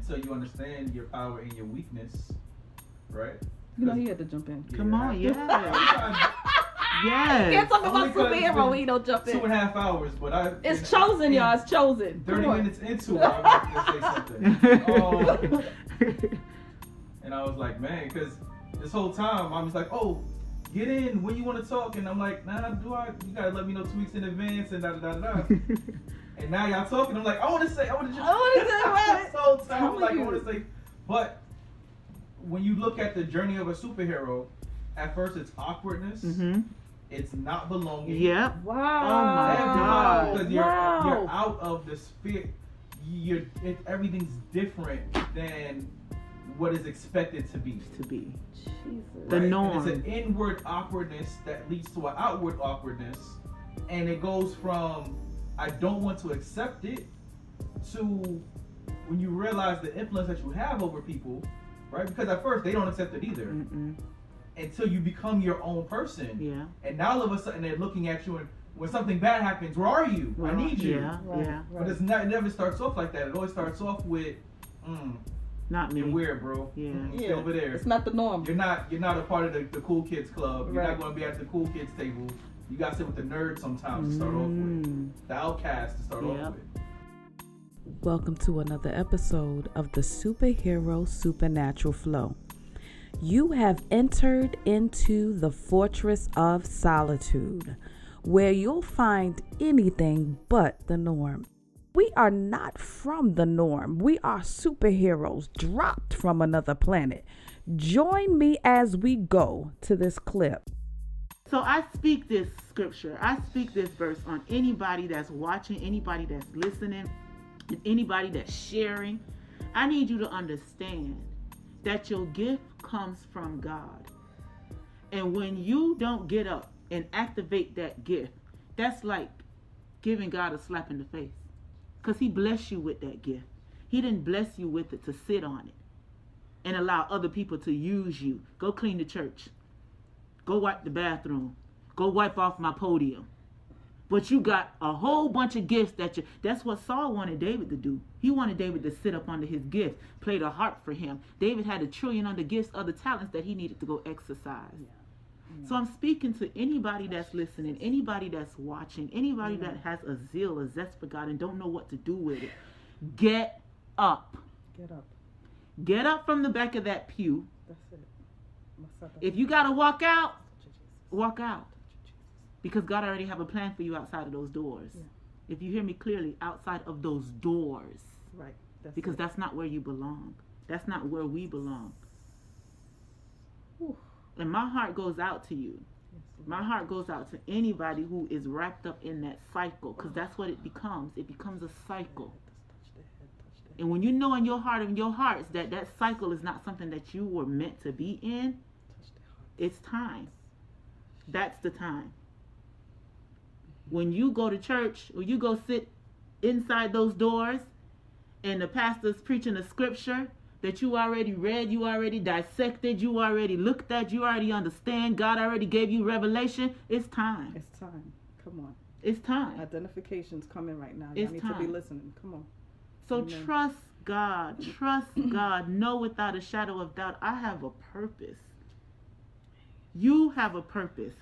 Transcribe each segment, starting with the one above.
until you understand your power and your weakness, right? You know he had to jump in. Come on, yeah. yes. Can't talk about Only 'cause it's superhero when he don't jump in. a half hours, but I. It's and- chosen, y'all. It's chosen. Thirty minutes into it, I wanted to say something. Oh, and I was like, man, because this whole time I was like, oh, get in when you want to talk, and I'm like, nah, do I? You gotta let me know two weeks in advance, and da da da da. da. and now y'all talking, I'm like, I want to say, I want to just. I wanna say what? this whole time, I'm like, I want to say, but when you look at the journey of a superhero, at first it's awkwardness, Mm-hmm. it's not belonging. Yep. Wow. Oh my God. Because you're, wow. you're out of the sphere. You're it, everything's different than what is expected to be. To be. Jesus. The right? And norm. It's an inward awkwardness that leads to an outward awkwardness, and it goes from I don't want to accept it to when you realize the influence that you have over people, right? Because at first they don't accept it either Mm-mm. until you become your own person. Yeah. And now all of a sudden they're looking at you and when something bad happens, where are you? I need you. Yeah. Right, Yeah. But it's not, it never starts off like that. It always starts off with, mm, Not me. you're weird, bro. Yeah. Mm, Yeah. over there. It's not the norm. You're not you're not a part of the, the cool kids club. You're Right. not going to be at the cool kids table. You got to sit with the nerd sometimes to start off with. Mm. The outcast to start Yep. off with. Welcome to another episode of the Superhero Supernatural Flow. You have entered into the fortress of solitude, where you'll find anything but the norm. We are not from the norm. We are superheroes dropped from another planet. Join me as we go to this clip. So I speak this scripture, I speak this verse on anybody that's watching, anybody that's listening, and anybody that's sharing. I need you to understand that your gift comes from God. And when you don't get up and activate that gift, that's like giving God a slap in the face. Because He blessed you with that gift. He didn't bless you with it to sit on it and allow other people to use you. Go clean the church. Go wipe the bathroom. Go wipe off my podium. But you got a whole bunch of gifts that you that's what Saul wanted David to do. He wanted David to sit up under his gift, play the harp for him. David had a trillion other gifts, other talents that he needed to go exercise. So I'm speaking to anybody that's listening, anybody that's watching, anybody that has a zeal, a zest for God and don't know what to do with it. Get up. Get up. Get up from the back of that pew. That's it. If you gotta walk out, walk out. Because God already have a plan for you outside of those doors. Yeah. If you hear me clearly, outside of those doors. Right. That's Because it. that's not where you belong. That's not where we belong. Whew. And my heart goes out to you. Yes, My heart goes out to anybody who is wrapped up in that cycle. Because that's what it becomes. It becomes a cycle. Touch the head, touch the head. And when you know in your heart and your hearts that that cycle is not something that you were meant to be in, Touch the heart. it's time. That's the time. When you go to church or you go sit inside those doors and the pastor's preaching a scripture that you already read, you already dissected, you already looked at, you already understand, God already gave you revelation, it's time. It's time. Come on. It's time. Identification's coming right now. It's Y'all need to be listening. Come on. So Amen. trust God. Trust God. Know without a shadow of doubt, I have a purpose. You have a purpose.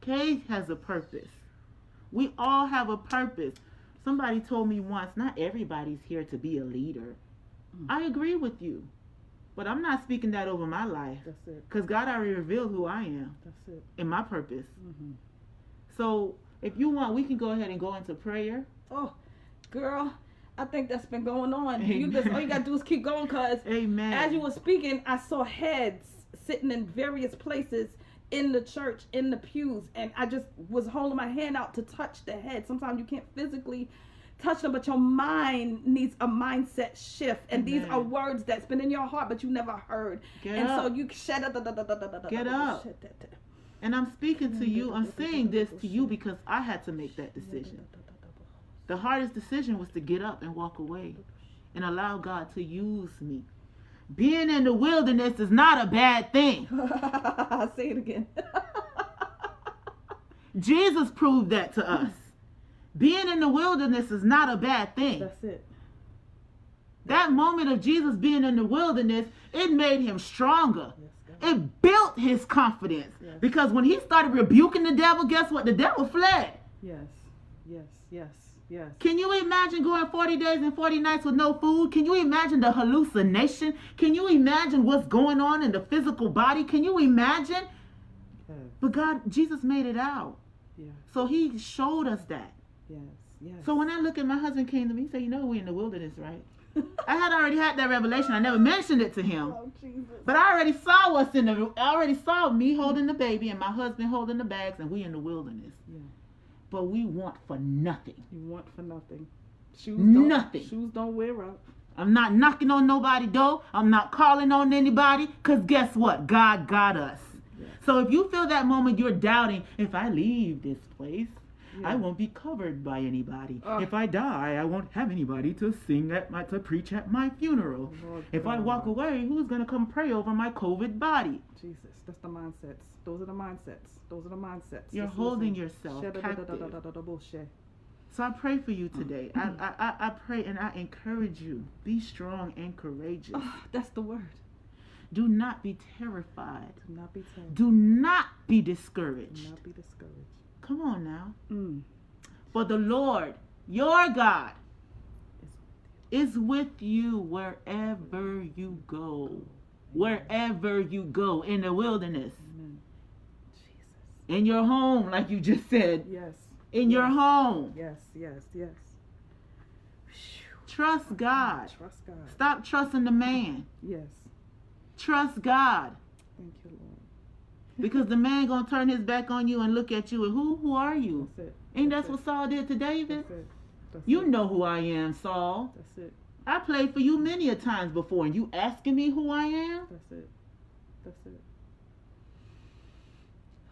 Kay has a purpose. We all have a purpose. Somebody told me once, not everybody's here to be a leader. Mm. I agree with you. But I'm not speaking that over my life. That's it. Because God already revealed who I am That's it. and my purpose. hmm So if you want, we can go ahead and go into prayer. Oh, girl, I think that's been going on. You just all you gotta do is keep going, cause Amen. as you were speaking, I saw heads sitting in various places in the church, in the pews, and I just was holding my hand out to touch the head. Sometimes you can't physically touch them, but your mind needs a mindset shift. And these are words that's been in your heart, but you never heard. Get and up. so you shed Get up. And I'm speaking to you, I'm saying this to you because I had to make that decision. The hardest decision was to get up and walk away and allow God to use me. Being in the wilderness is not a bad thing. Say it again. Jesus proved that to us. Being in the wilderness is not a bad thing. That's it. That moment of Jesus being in the wilderness, it made him stronger. Yes, It built his confidence. Yes. Because when he started rebuking the devil, guess what? The devil fled. Yes, yes, yes, yes. Can you imagine going 40 days and 40 nights with no food? Can you imagine the hallucination? Can you imagine what's going on in the physical body? Can you imagine? But God, Jesus made it out. yes, So he showed us that. yes, yes. So when I look at my husband came to me, he said, You know, we're in the wilderness, right? I had already had that revelation. I never mentioned it to him. oh Jesus. But I already saw us in the I already saw me holding the baby and my husband holding the bags and we in the wilderness. Yeah. But we want for nothing. You want for nothing. Shoes don't, Nothing. Shoes don't wear out. I'm not knocking on nobody door. I'm not calling on anybody. Cause guess what? God got us. Yeah. So if you feel that moment you're doubting, if I leave this place, Yeah. I won't be covered by anybody. If I die, I won't have anybody to sing at my to preach at my funeral. Lord If I walk away, who's gonna come pray over my COVID body? Jesus, that's the mindsets. Those are the mindsets. Those are the mindsets. You're Just holding listen. yourself captive. So I pray for you today. I, I, I, I pray and I encourage you. Be strong and courageous. Ah, that's the word. Do not be terrified. Do not be tempted. Do not be discouraged. Do not be discouraged. Come on now. Mm. For the Lord, your God, is with you wherever you go. Wherever you go in the wilderness, Amen. Jesus. in your home, like you just said, Yes. in your home. Yes, yes, yes. Trust God. Trust God. Stop trusting the man. Yes. Trust God. Thank you, Lord. Because the man gonna turn his back on you and look at you and who who are you? That's it. Ain't That's that what Saul did to David? That's it. That's You it. know who I am, Saul. That's it. I played for you many a times before, and you asking me who I am? That's it. That's it.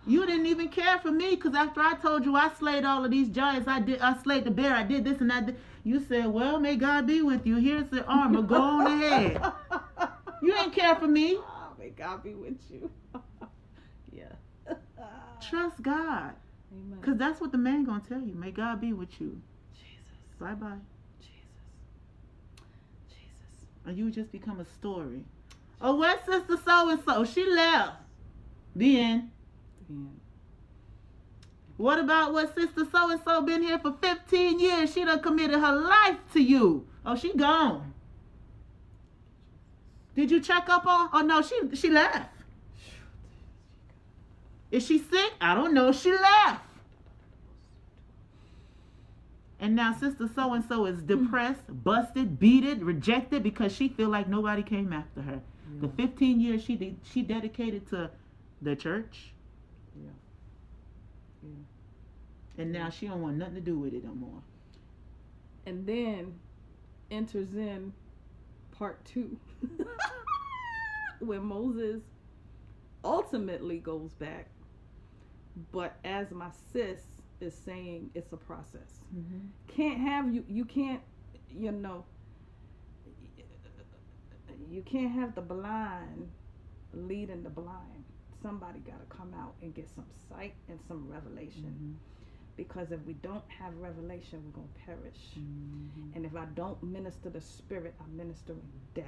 You didn't even care for me because after I told you I slayed all of these giants, I did. I slayed the bear. I did this and that. You said, "Well, may God be with you. Here's the armor. Go on ahead." You didn't care for me. Oh, may God be with you. Trust God, Amen. because that's what the man gonna tell you. May God be with you. Jesus. Bye bye. Jesus. Jesus. And you just become a story. Oh, where's sister so and so? She left. The end. What about what sister so and so been here for 15 years? She done committed her life to you. Oh, she gone. Did you check up on? Oh no, she she left. Is she sick? I don't know. She left. And now sister so and so is hmm. depressed, busted, beated, rejected because she feel like nobody came after her. The 15 years she did, she dedicated to the church. Yeah. And now she don't want nothing to do with it no more. And then enters in part two, where Moses ultimately goes back. But as my sis is saying, it's a process. Mm-hmm. Can't have you, you can't, you know, you can't have the blind leading the blind. Somebody got to come out and get some sight and some revelation. Mm-hmm. Because if we don't have revelation, we're going to perish. Mm-hmm. And if I don't minister the spirit, I'm ministering death.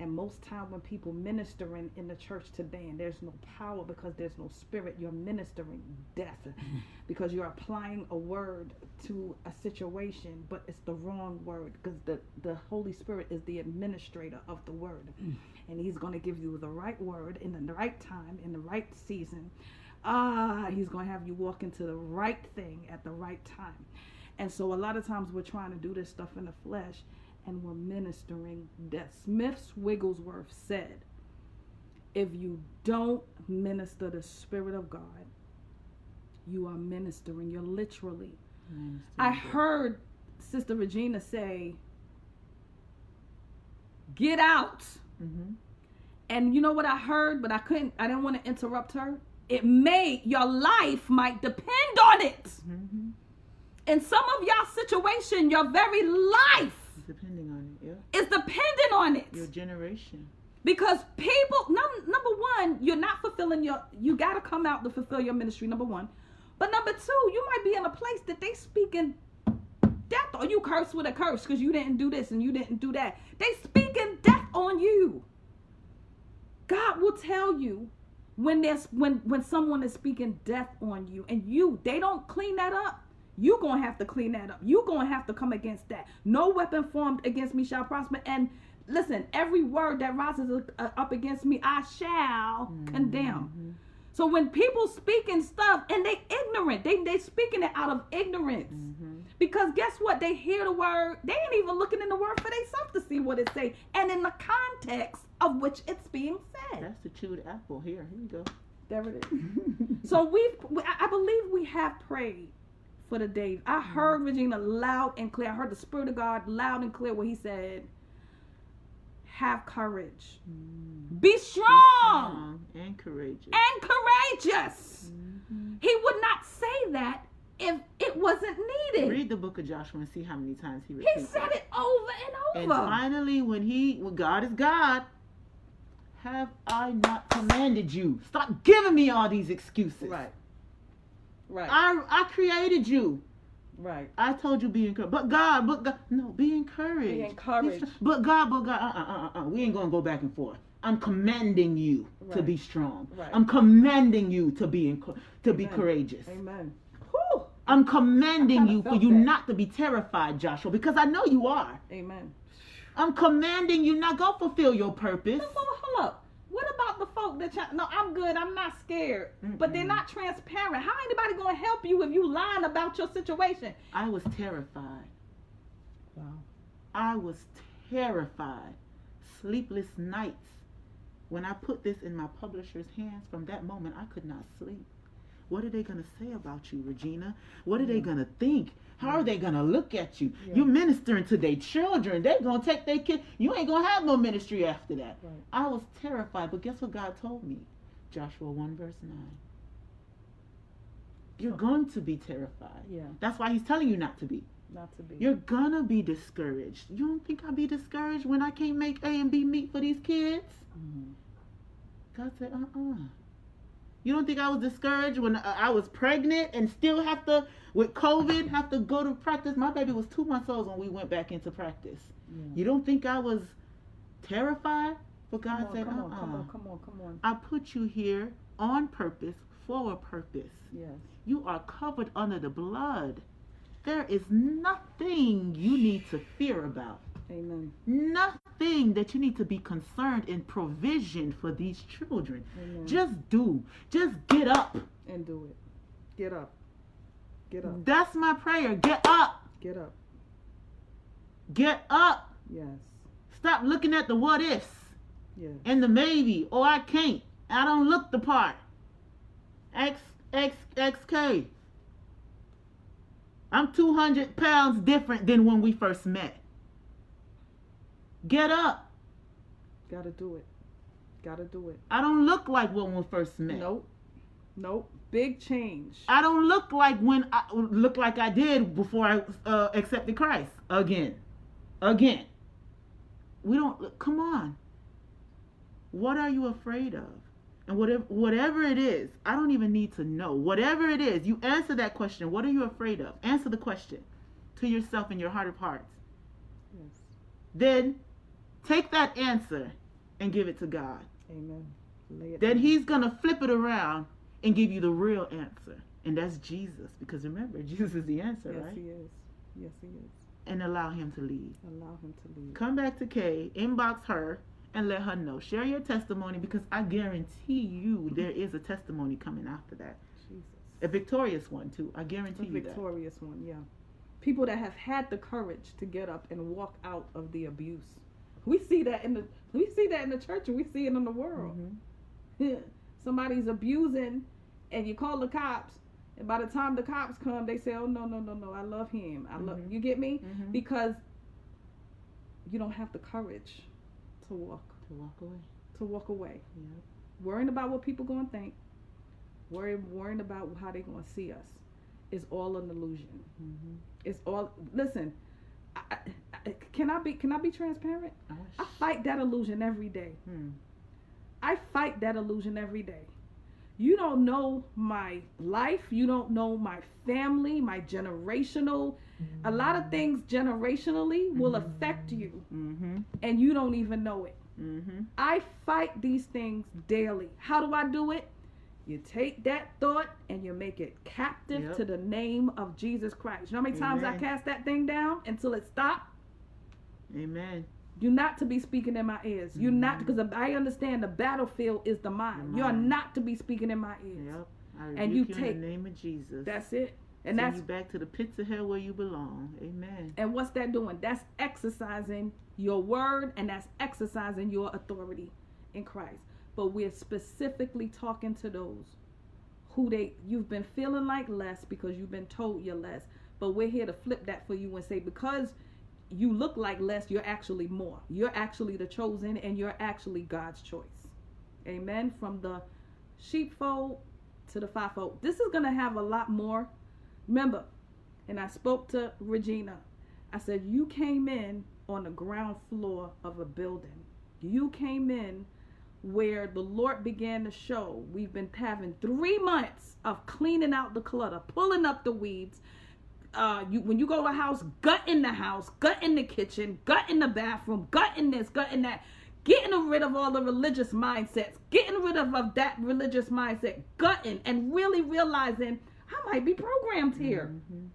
And most time when people ministering in the church today and there's no power because there's no spirit, you're ministering death because you're applying a word to a situation, but it's the wrong word because the, the Holy Spirit is the administrator of the word. And he's going to give you the right word in the right time, in the right season. Ah, he's going to have you walk into the right thing at the right time. And so a lot of times we're trying to do this stuff in the flesh and we're ministering death. Smith's Wigglesworth said, if you don't minister the Spirit of God, you are ministering. You're literally. I heard Sister Regina say, get out. Mm-hmm. And you know what I heard, but I couldn't, I didn't want to interrupt her. It may, your life might depend on it. Mm-hmm. In some of y'all situation, your very life Depending on it, yeah. is dependent on it. Your generation. Because people, num- number one, you're not fulfilling your, you got to come out to fulfill your ministry, number one. But number two, you might be in a place that they speaking death or you curse with a curse because you didn't do this and you didn't do that. They speaking death on you. God will tell you when there's when when someone is speaking death on you and you they don't clean that up. You gonna have to clean that up. You're gonna have to come against that. No weapon formed against me shall prosper. And listen, every word that rises uh, up against me, I shall condemn. So when people speaking stuff and they ignorant, they they speaking it out of ignorance. Because guess what? They hear the word, they ain't even looking in the word for themselves to see what it say, and in the context of which it's being said. That's the chewed apple. Here, here you go. There it is. so we've, we, I believe we have prayed for the days. I heard Regina loud and clear. I heard the Spirit of God loud and clear where He said, "Have courage, be strong, Strong and courageous. and courageous." Mhm. He would not say that if it wasn't needed. Read the book of Joshua and see how many times he He said it. it over and over. And finally, when he, when God is God, have I not commanded you? Stop giving me all these excuses. Right. Right. I, I created you. right. I told you be encouraged. But God, but God, no, be encouraged. Be encouraged. But God, but God, uh, uh, uh, uh, we ain't gonna go back and forth. I'm commanding you to be strong. Right. I'm commanding you to be enco- to be courageous. Amen. Whew. I'm commanding you for you that. not to be terrified, Joshua, because I know you are. Amen. I'm commanding you now go fulfill your purpose. No, hold hold up. What about the folk that try, no, I'm good, I'm not scared, but they're not transparent? How anybody gonna help you if you lying about your situation? I was terrified. Wow. I was terrified. Sleepless nights. When I put this in my publisher's hands, from that moment I could not sleep. What are they going to say about you, Regina? What are they mm. going to think? How are they going to look at you? Yeah. You're ministering to their children. They're going to take their kid. You ain't going to have no ministry after that. Right. I was terrified, but guess what God told me? Joshua 1 verse 9. You're going to be terrified. Yeah, That's why he's telling you not to be. not to be. You're gonna be discouraged. You don't think I'll be discouraged when I can't make A and B meet for these kids? Mhm. God said, uh uh You don't think I was discouraged when uh, I was pregnant and still have to, with COVID, have to go to practice? My baby was two months old when we went back into practice. Yeah. You don't think I was terrified? But God Come on, said, come uh on, come on, come on, come on. I put you here on purpose for a purpose. Yes. You are covered under the blood. There is nothing you need to fear about. Amen. Nothing that you need to be concerned in provision for these children. Amen. Just do. Just get up. and do it. Get up. Get up. That's my prayer. Get up. Get up. Get up. Yes. Stop looking at the what ifs Yes. and the maybe. Oh, I can't. I don't look the part. X X X K. I'm 200 pounds different than when we first met. Get up. Gotta do it. Gotta do it. I don't look like when we first met. Nope. Nope. Big change. I don't look like when I look like I did before I uh, accepted Christ again, again. We don't. Come on. What are you afraid of? And whatever whatever it is, I don't even need to know. Whatever it is, you answer that question. What are you afraid of? Answer the question to yourself in your heart of hearts. Yes. Then take that answer and give it to God. Amen. Then he's gonna flip it around and give you the real answer and that's jesus because remember jesus is the answer Yes, right Yes, he is. Yes, he is. and allow him to lead Allow him to lead. come back to kay inbox her and let her know share your testimony because i guarantee you there is a testimony coming after that Jesus. a victorious one too I guarantee you A victorious one, yeah. People that have had the courage to get up and walk out of the abuse. We see that in the we see that in the church and we see it in the world. Mhm. Somebody's abusing and you call the cops and by the time the cops come they say, Oh no, no, no, no, I love him. I love Mhm. you get me? Mhm. Because you don't have the courage to walk to walk away to walk away. yeah Worrying about what people gonna think. Worrying worrying about how they gonna see us. Is all an illusion. mm-hmm. It's all. Listen, I, can I be can I be transparent? I fight that illusion every day. hmm. I fight that illusion every day. You don't know my life. You don't know my family, my generational. A lot of things generationally will affect you, Mm-hmm. and you don't even know it. Mm-hmm. I fight these things daily. How do I do it? You take that thought and you make it captive Yep. to the name of Jesus Christ. You know how many times I cast that thing down until it stopped? Amen. You're not to be speaking in my ears. You're not Mhm. because I understand the battlefield is the mind. The You're not to be speaking in my ears. Yep. And you take- in the name of Jesus. That's it. And Send that's you back to the pits of hell where you belong. Amen. and what's that doing? That's exercising your word and that's exercising your authority in Christ. But we're specifically talking to those who they you've been feeling like less because you've been told you're less. But we're here to flip that for you and say because you look like less, you're actually more. You're actually the chosen and you're actually God's choice. Amen. From the sheepfold to the fivefold. This is gonna have a lot more. Remember, and I spoke to Regina. I said, You came in on the ground floor of a building. You came in where the Lord began to show. We've been having three months of cleaning out the clutter, pulling up the weeds. Uh, you when you go to a house, gut in the house, gut in the kitchen, gut in the bathroom, gut in this, gut in that. Getting rid of all the religious mindsets, getting rid of, of that religious mindset, gutting, and really realizing I might be programmed here. Mhm.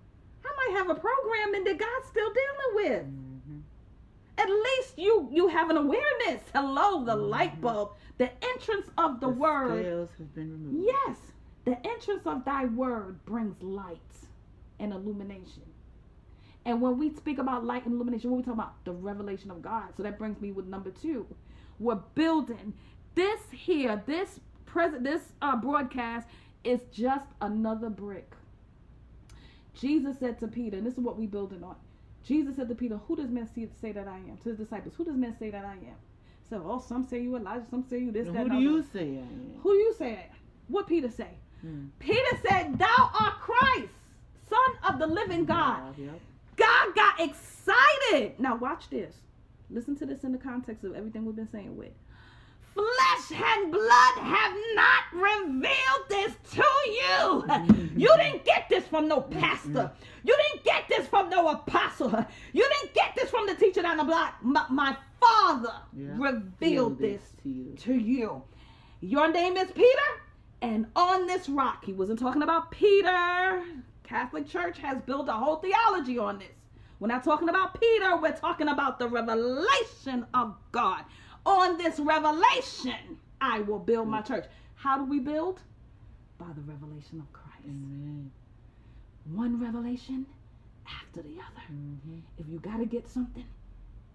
I might have a programming that God's still dealing with. Mhm. At least you you have an awareness. Hello, the Mhm. light bulb, the entrance of the, word. been removed. Yes, the entrance of thy word brings light and illumination. And when we speak about light and illumination, what we talk about? The revelation of God. So that brings me with number two. We're building this here, this present, this uh, broadcast is just another brick. Jesus said to Peter, and this is what we're building on. Jesus said to Peter, "Who does men see, say that I am?" To his disciples, "Who does men say that I am?" So, oh, some say you Elijah, some say you this, Now, that. who do you say I am? Who do you say? I am? What Peter say? Hmm. Peter said, "Thou art Christ, Son of the living God." God got excited. Now watch this. Listen to this in the context of everything we've been saying with. Flesh and blood have not revealed this to you. Mm-hmm. You didn't get this from no pastor. Mm-hmm. You didn't get this from no apostle. You didn't get this from the teacher down the block. My, my father Yeah. revealed Feel this to you. to you. Your name is Peter, and on this rock, he wasn't talking about Peter. Catholic Church has built a whole theology on this. We're not talking about Peter, we're talking about the revelation of God. On this revelation, I will build my church. How do we build? By the revelation of Christ. Amen. One revelation after the other. Mhm. If you got to get something,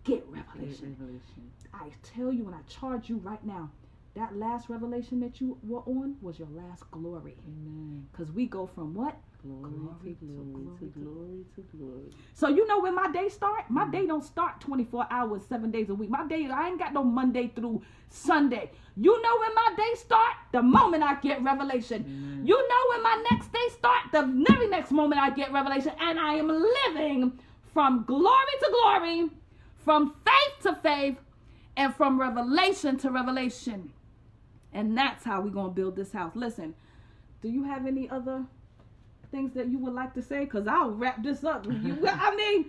get revelation. revelation. I tell you and I charge you right now, that last revelation that you were on was your last glory. Because we go from what? Glory, Glory to glory, to glory to glory. So you know when my day start? My mm. day don't start 24 hours, seven days a week. My day, I ain't got no Monday through Sunday. You know when my day start? The moment I get revelation. Amen. You know when my next day start? The very next moment I get revelation. And I am living from glory to glory, from faith to faith, and from revelation to revelation. And that's how we're going to build this house. Listen, do you have any other things that you would like to say? Because I'll wrap this up. You, I mean,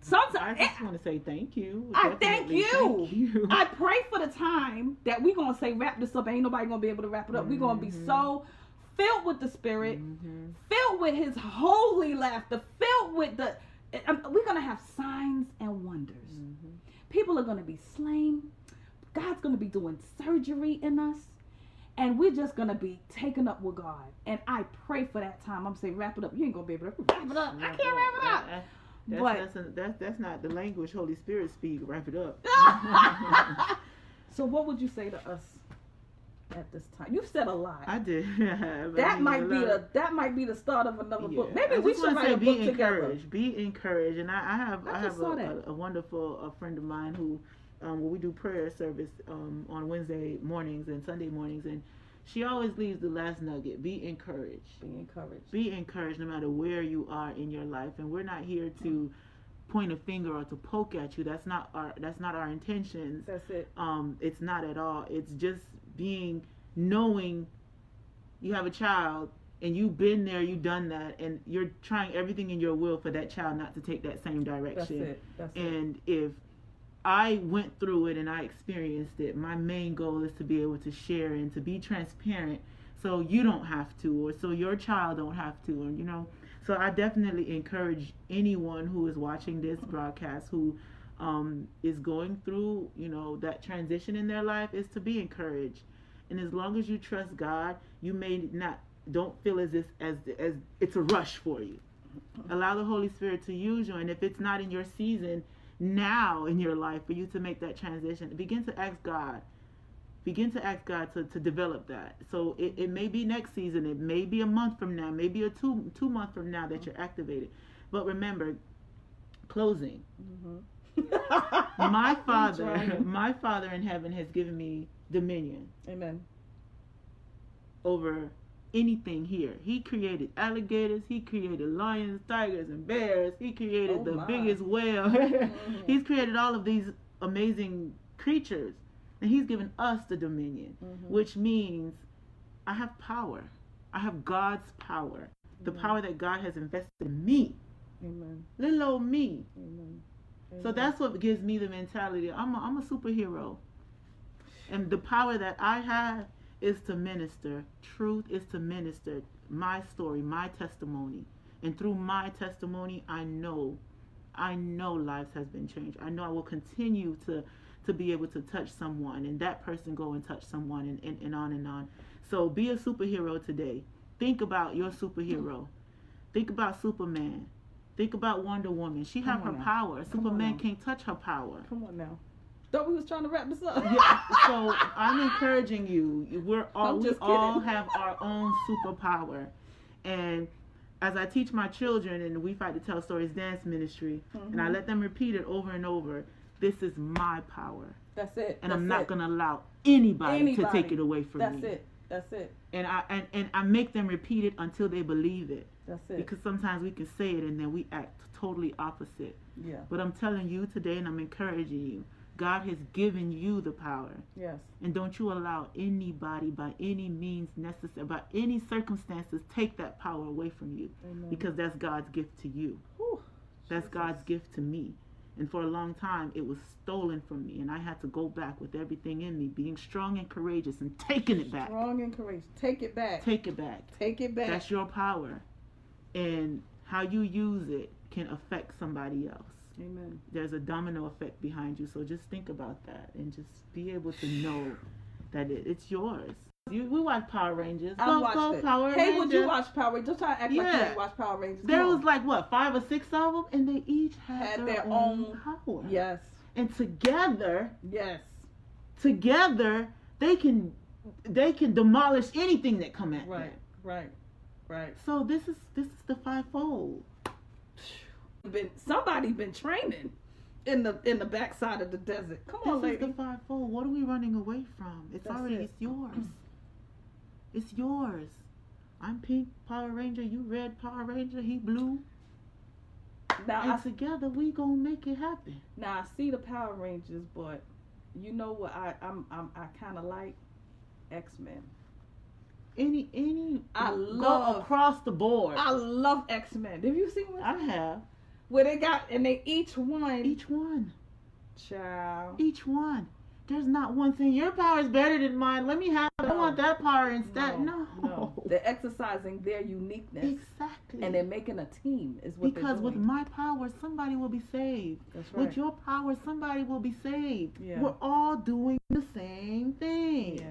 sometimes I just want to say thank you. I thank you. Thank you. I pray for the time that we're gonna say wrap this up. Ain't nobody gonna be able to wrap it up. We're gonna be so filled with the Spirit, Mhm. filled with His holy laughter, filled with the. um, We're gonna have signs and wonders. Mhm. People are gonna be slain. God's gonna be doing surgery in us. And we're just gonna be taken up with God. And I pray for that time. I'm saying wrap it up. You ain't gonna be able to wrap it up. I can't wrap it up. Uh, That's, But- that's, that's, that's not the language Holy Spirit speak. Wrap it up. so what would you say to us at this time? You've said a lot. I did. That I might be the that might be the start of another book. Maybe I we should write a say book be together. encouraged. Be encouraged. And I, I have I I, have a, a, a wonderful a friend of mine who um, well, we do prayer service um, on Wednesday mornings and Sunday mornings, and she always leaves the last nugget: be encouraged. Be encouraged. Be encouraged no matter where you are in your life, and we're not here to point a finger or to poke at you. That's not our that's not our intentions. That's it. Um, it's not at all. It's just being knowing you have a child and you've been there, you've done that, and you're trying everything in your will for that child not to take that same direction. That's it. That's it. And if I went through it and I experienced it, my main goal is to be able to share and to be transparent so you don't have to or so your child don't have to and you know. So I definitely encourage anyone who is watching this broadcast who um, is going through you know that transition in their life is to be encouraged. And as long as you trust God you may not don't feel as if as as it's a rush for you. Allow the Holy Spirit to use you and if it's not in your season now in your life for you to make that transition begin to ask God begin to ask God to, to develop that. So it, it may be next season, it may be a month from now, maybe a two two month from now that you're activated. But remember, closing. Mhm. My father, my father in heaven has given me dominion Amen. over anything here. He created alligators, he created lions, tigers, and bears. He created Oh the my. biggest whale. Mhm. He's created all of these amazing creatures. And he's given us the dominion, Mhm. which means I have power. I have God's power. The power that God has invested in me. Amen. Little old me. Amen. So that's what gives me the mentality. I'm a, I'm a superhero. And the power that I have is to minister. Truth is to minister my story, my testimony. And through my testimony, I know, I know lives has been changed. I know I will continue to to be able to touch someone and that person go and touch someone and, and, and on and on. So be a superhero today. Think about your superhero. Think about Superman. Think about Wonder Woman. She have her now. power. Come Superman can't touch her power. Come on now. Thought we was trying to wrap this up. Yeah, so I'm encouraging you. We're all we just all have our own superpower, and as I teach my children and we fight to tell stories dance ministry, and I Mhm. let them repeat it over and over. This is my power, That's it. and That's I'm not it. gonna allow anybody, to take it away from That's me. it. That's it. And I and, and I make them repeat it until they believe it, That's it. because sometimes we can say it and then we act totally opposite. yeah. But I'm telling you today, and I'm encouraging you. God has given you the power. Yes. And don't you allow anybody by any means necessary, by any circumstances, take that power away from you. Amen. Because that's God's gift to you. Whew. That's Jesus. God's gift to me. And for a long time, it was stolen from me. And I had to go back with everything in me, being strong and courageous and taking it back. Strong and courageous. Take it back. Take it back. Take it back. That's your power. And how you use it can affect somebody else. Amen. There's a domino effect behind you. So just think about that and just be able to know that it, it's yours. You, we watch Power Rangers. I go, watched go, it. Power hey, Rangers. would you watch Power Rangers? Don't try to act like you Yeah. watch Power Rangers. There was like what five or six of them, and they each had, Had their, their own, own- power. Yes. And together, Yes. together, they can they can demolish anything that come at Right. them. Right. Right. Right. So this is this is the fivefold. Been somebody been training in the in the backside of the desert. Come on, This is lady. the fivefold. What are we running away from? It's That's already it. it's yours. It's yours. I'm pink Power Ranger. You red Power Ranger. He blue. now And I together we gonna make it happen. now I see the Power Rangers, but you know what I I'm, I'm I kind of like X Men. Any any I love- across the board. I love X Men. Have you seen one? I have Where they got and they each one each one. child. Each one. There's not one thing. Your power is better than mine. Let me have. it. I want that power instead. No. no. They're exercising their uniqueness Exactly. and they're making a team. Is what because with my power, somebody will be saved. That's right. With your power, somebody will be saved. Yeah. We're all doing the same thing. yeah.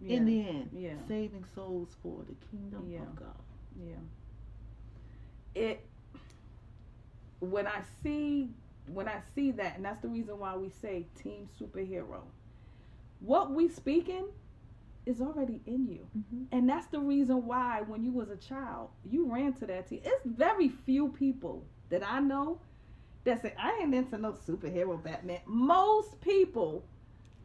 Yeah. In the end, Yeah. saving souls for the kingdom Yeah. of God. Yeah. It when I see when I see that, and that's the reason why we say team superhero. What we speaking is already in you. Mm-hmm. And that's the reason why when you was a child, you ran to that team. It's very few people that I know that say, I ain't into no superhero Batman. Most people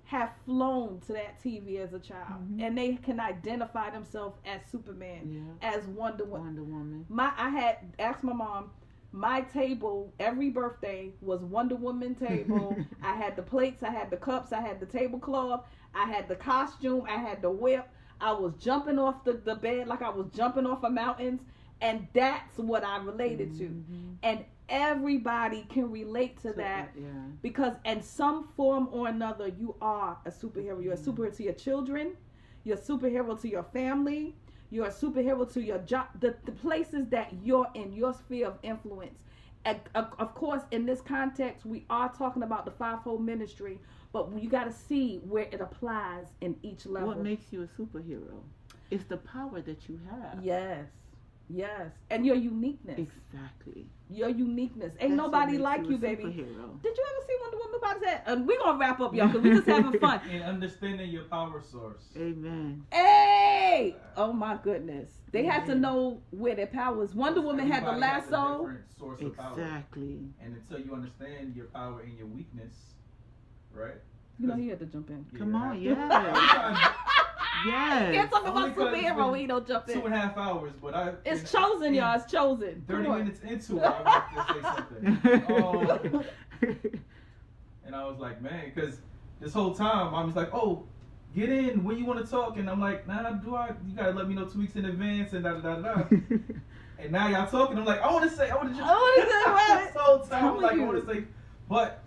have flown to that TV as a child Mhm. and they can identify themselves as Superman, Yeah. as Wonder Woman. Wonder Woman. My I had asked my mom, my table every birthday was Wonder Woman table. I had the plates, I had the cups, I had the tablecloth, I had the costume, I had the whip. I was jumping off the, the bed like I was jumping off of mountains. And that's what I related to. Mhm. And everybody can relate to So, that yeah. because in some form or another you are a superhero you're a Mm-hmm. superhero to your children you're a superhero to your family you're a superhero to your job the, the places that you're in your sphere of influence and, of, of course in this context we are talking about the fivefold ministry but you got to see where it applies in each level What makes you a superhero? It's the power that you have. yes yes and your uniqueness Exactly. your uniqueness ain't That's nobody like you baby Superhero. Did you ever see Wonder Woman by that? And we're gonna wrap up, y'all, because we're just having fun. And understanding your power source. Amen. Hey! Oh my goodness. They had to know where their power is. Wonder Woman had the Everybody has a lasso. different source of power. Exactly. And until you understand your power and your weakness, right? You know, he had to jump in. Come on, yeah. yes. Can't talk about Only 'cause it's superhero been when he don't jump Two in. and a half hours, but I. It's in- chosen, in y'all. It's chosen. Thirty Come on. minutes into it, I wanted to say something. Um, and I was like, man, because this whole time, mommy's like, oh, get in when you want to talk, and I'm like, nah, do I? You gotta let me know two weeks in advance, and da da da da. da. and now y'all talking, I'm like, I want to say, I want to just. I wanna say what? this whole time, I'm Telling like, I want to say, but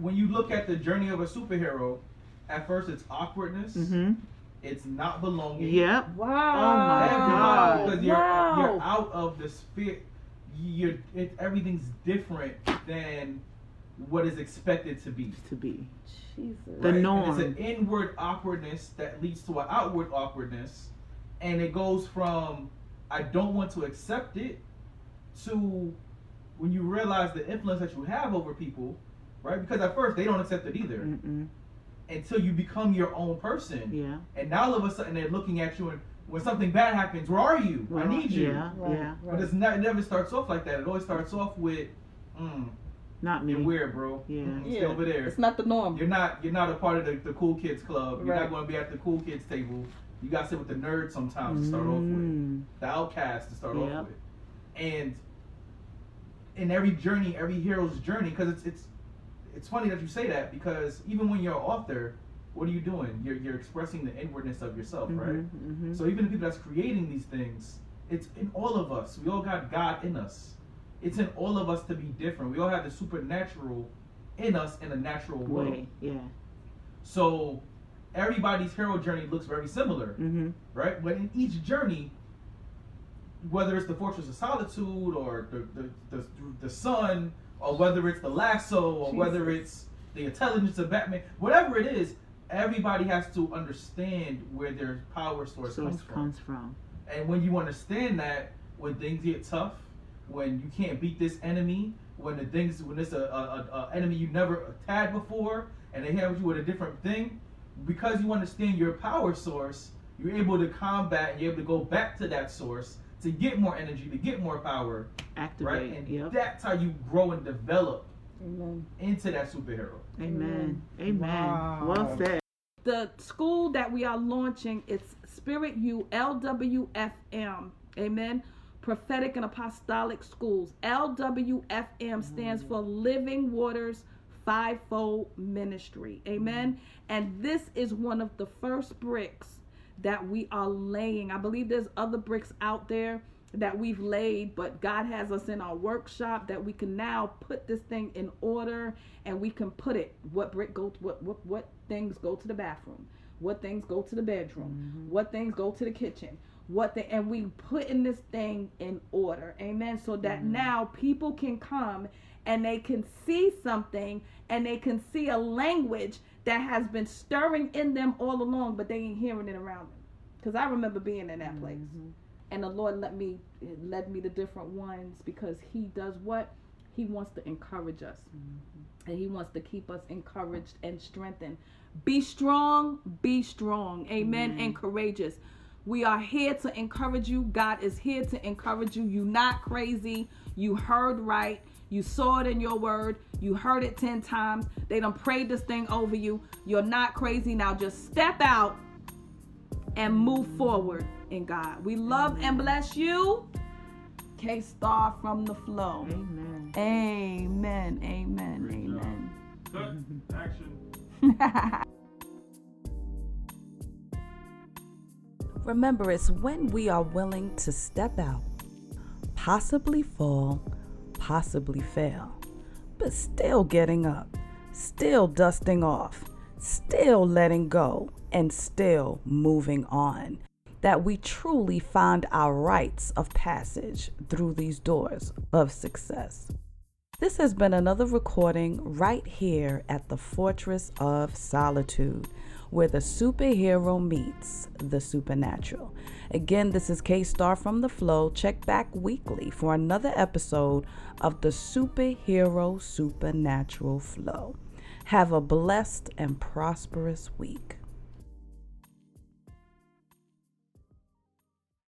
when you look at the journey of a superhero, at first it's awkwardness, hmm it's not belonging. Yep. Wow. Oh my Everybody, God. because you're wow. you're out of the sphere. You're it, everything's different than what is expected to be. To be. Jesus. The And norm. it's an inward awkwardness that leads to an outward awkwardness, and it goes from I don't want to accept it to when you realize the influence that you have over people, right? Because at first they don't accept it either Mm-mm. Until you become your own person. Yeah. And now all of a sudden they're looking at you and when something bad happens, where are you? I need you. Yeah. Right, Yeah. But it's not, it never starts off like that. It always starts off with, mm, Not me. you're weird, bro. Yeah. Mm, Stay Yeah. over there. It's not the norm. You're not you're not a part of the, the cool kids club. You're Right. not going to be at the cool kids table. You got to sit with the nerds sometimes to start off with. Mm. The outcasts to start Yep. off with. And in every journey, every hero's journey, because it's it's it's funny that you say that because even when you're an author, what are you doing? You're you're expressing the inwardness of yourself, right? Mhm, mhm. So even the people that's creating these things, it's in all of us. We all got God in us. It's in all of us to be different. We all have the supernatural in us in a natural way. Way. Yeah. So everybody's hero journey looks very similar, Mm-hmm. right? But in each journey, whether it's the Fortress of Solitude or the the, the, the sun, or whether it's the lasso, or whether it's the intelligence of Batman, whatever it is, everybody has to understand where their power source Source comes from. comes from. And when you understand that, when things get tough, when you can't beat this enemy, when the things when it's a, a, a, enemy you never had before, and they have you with a different thing, because you understand your power source, you're able to combat and you're able to go back to that source to get more energy, to get more power, Activate. right? And Yep. that's how you grow and develop Amen. into that superhero. Amen. Amen. Wow. Well said. the school that we are launching it's spirit u lwfm amen prophetic and apostolic schools lwfm mm. stands for living waters fivefold ministry amen mm. and this is one of the first bricks that we are laying i believe there's other bricks out there that we've laid, but God has us in our workshop that we can now put this thing in order and we can put it. What brick go what what what things go to the bathroom, what things go to the bedroom, mm-hmm. what things go to the kitchen, what they and we putting this thing in order. Amen. So that now people can come and they can see something and they can see a language that has been stirring in them all along, but they ain't hearing it around them. Because I remember being in that place mm-hmm. And the Lord let me led me to different ones because He does what He wants to encourage us, mm-hmm. and He wants to keep us encouraged and strengthened. Be strong, be strong, Amen, and courageous. We are here to encourage you. God is here to encourage you. You're not crazy. You heard right. You saw it in your word. You heard it 10 times. They done prayed this thing over you. You're not crazy. Now just step out and move forward in God. We love and bless you. K Star from the flow. Amen. Amen. Amen. Great. Amen. Cut. Action. Remember, it's when we are willing to step out, possibly fall, possibly fail, but still getting up, still dusting off, still letting go, and still moving on. That we truly find our rites of passage through these doors of success. This has been another recording right here at the Fortress of Solitude, where the superhero meets the supernatural. Again, this is K Star from The Flow. Check back weekly for another episode of the Superhero Supernatural Flow. Have a blessed and prosperous week.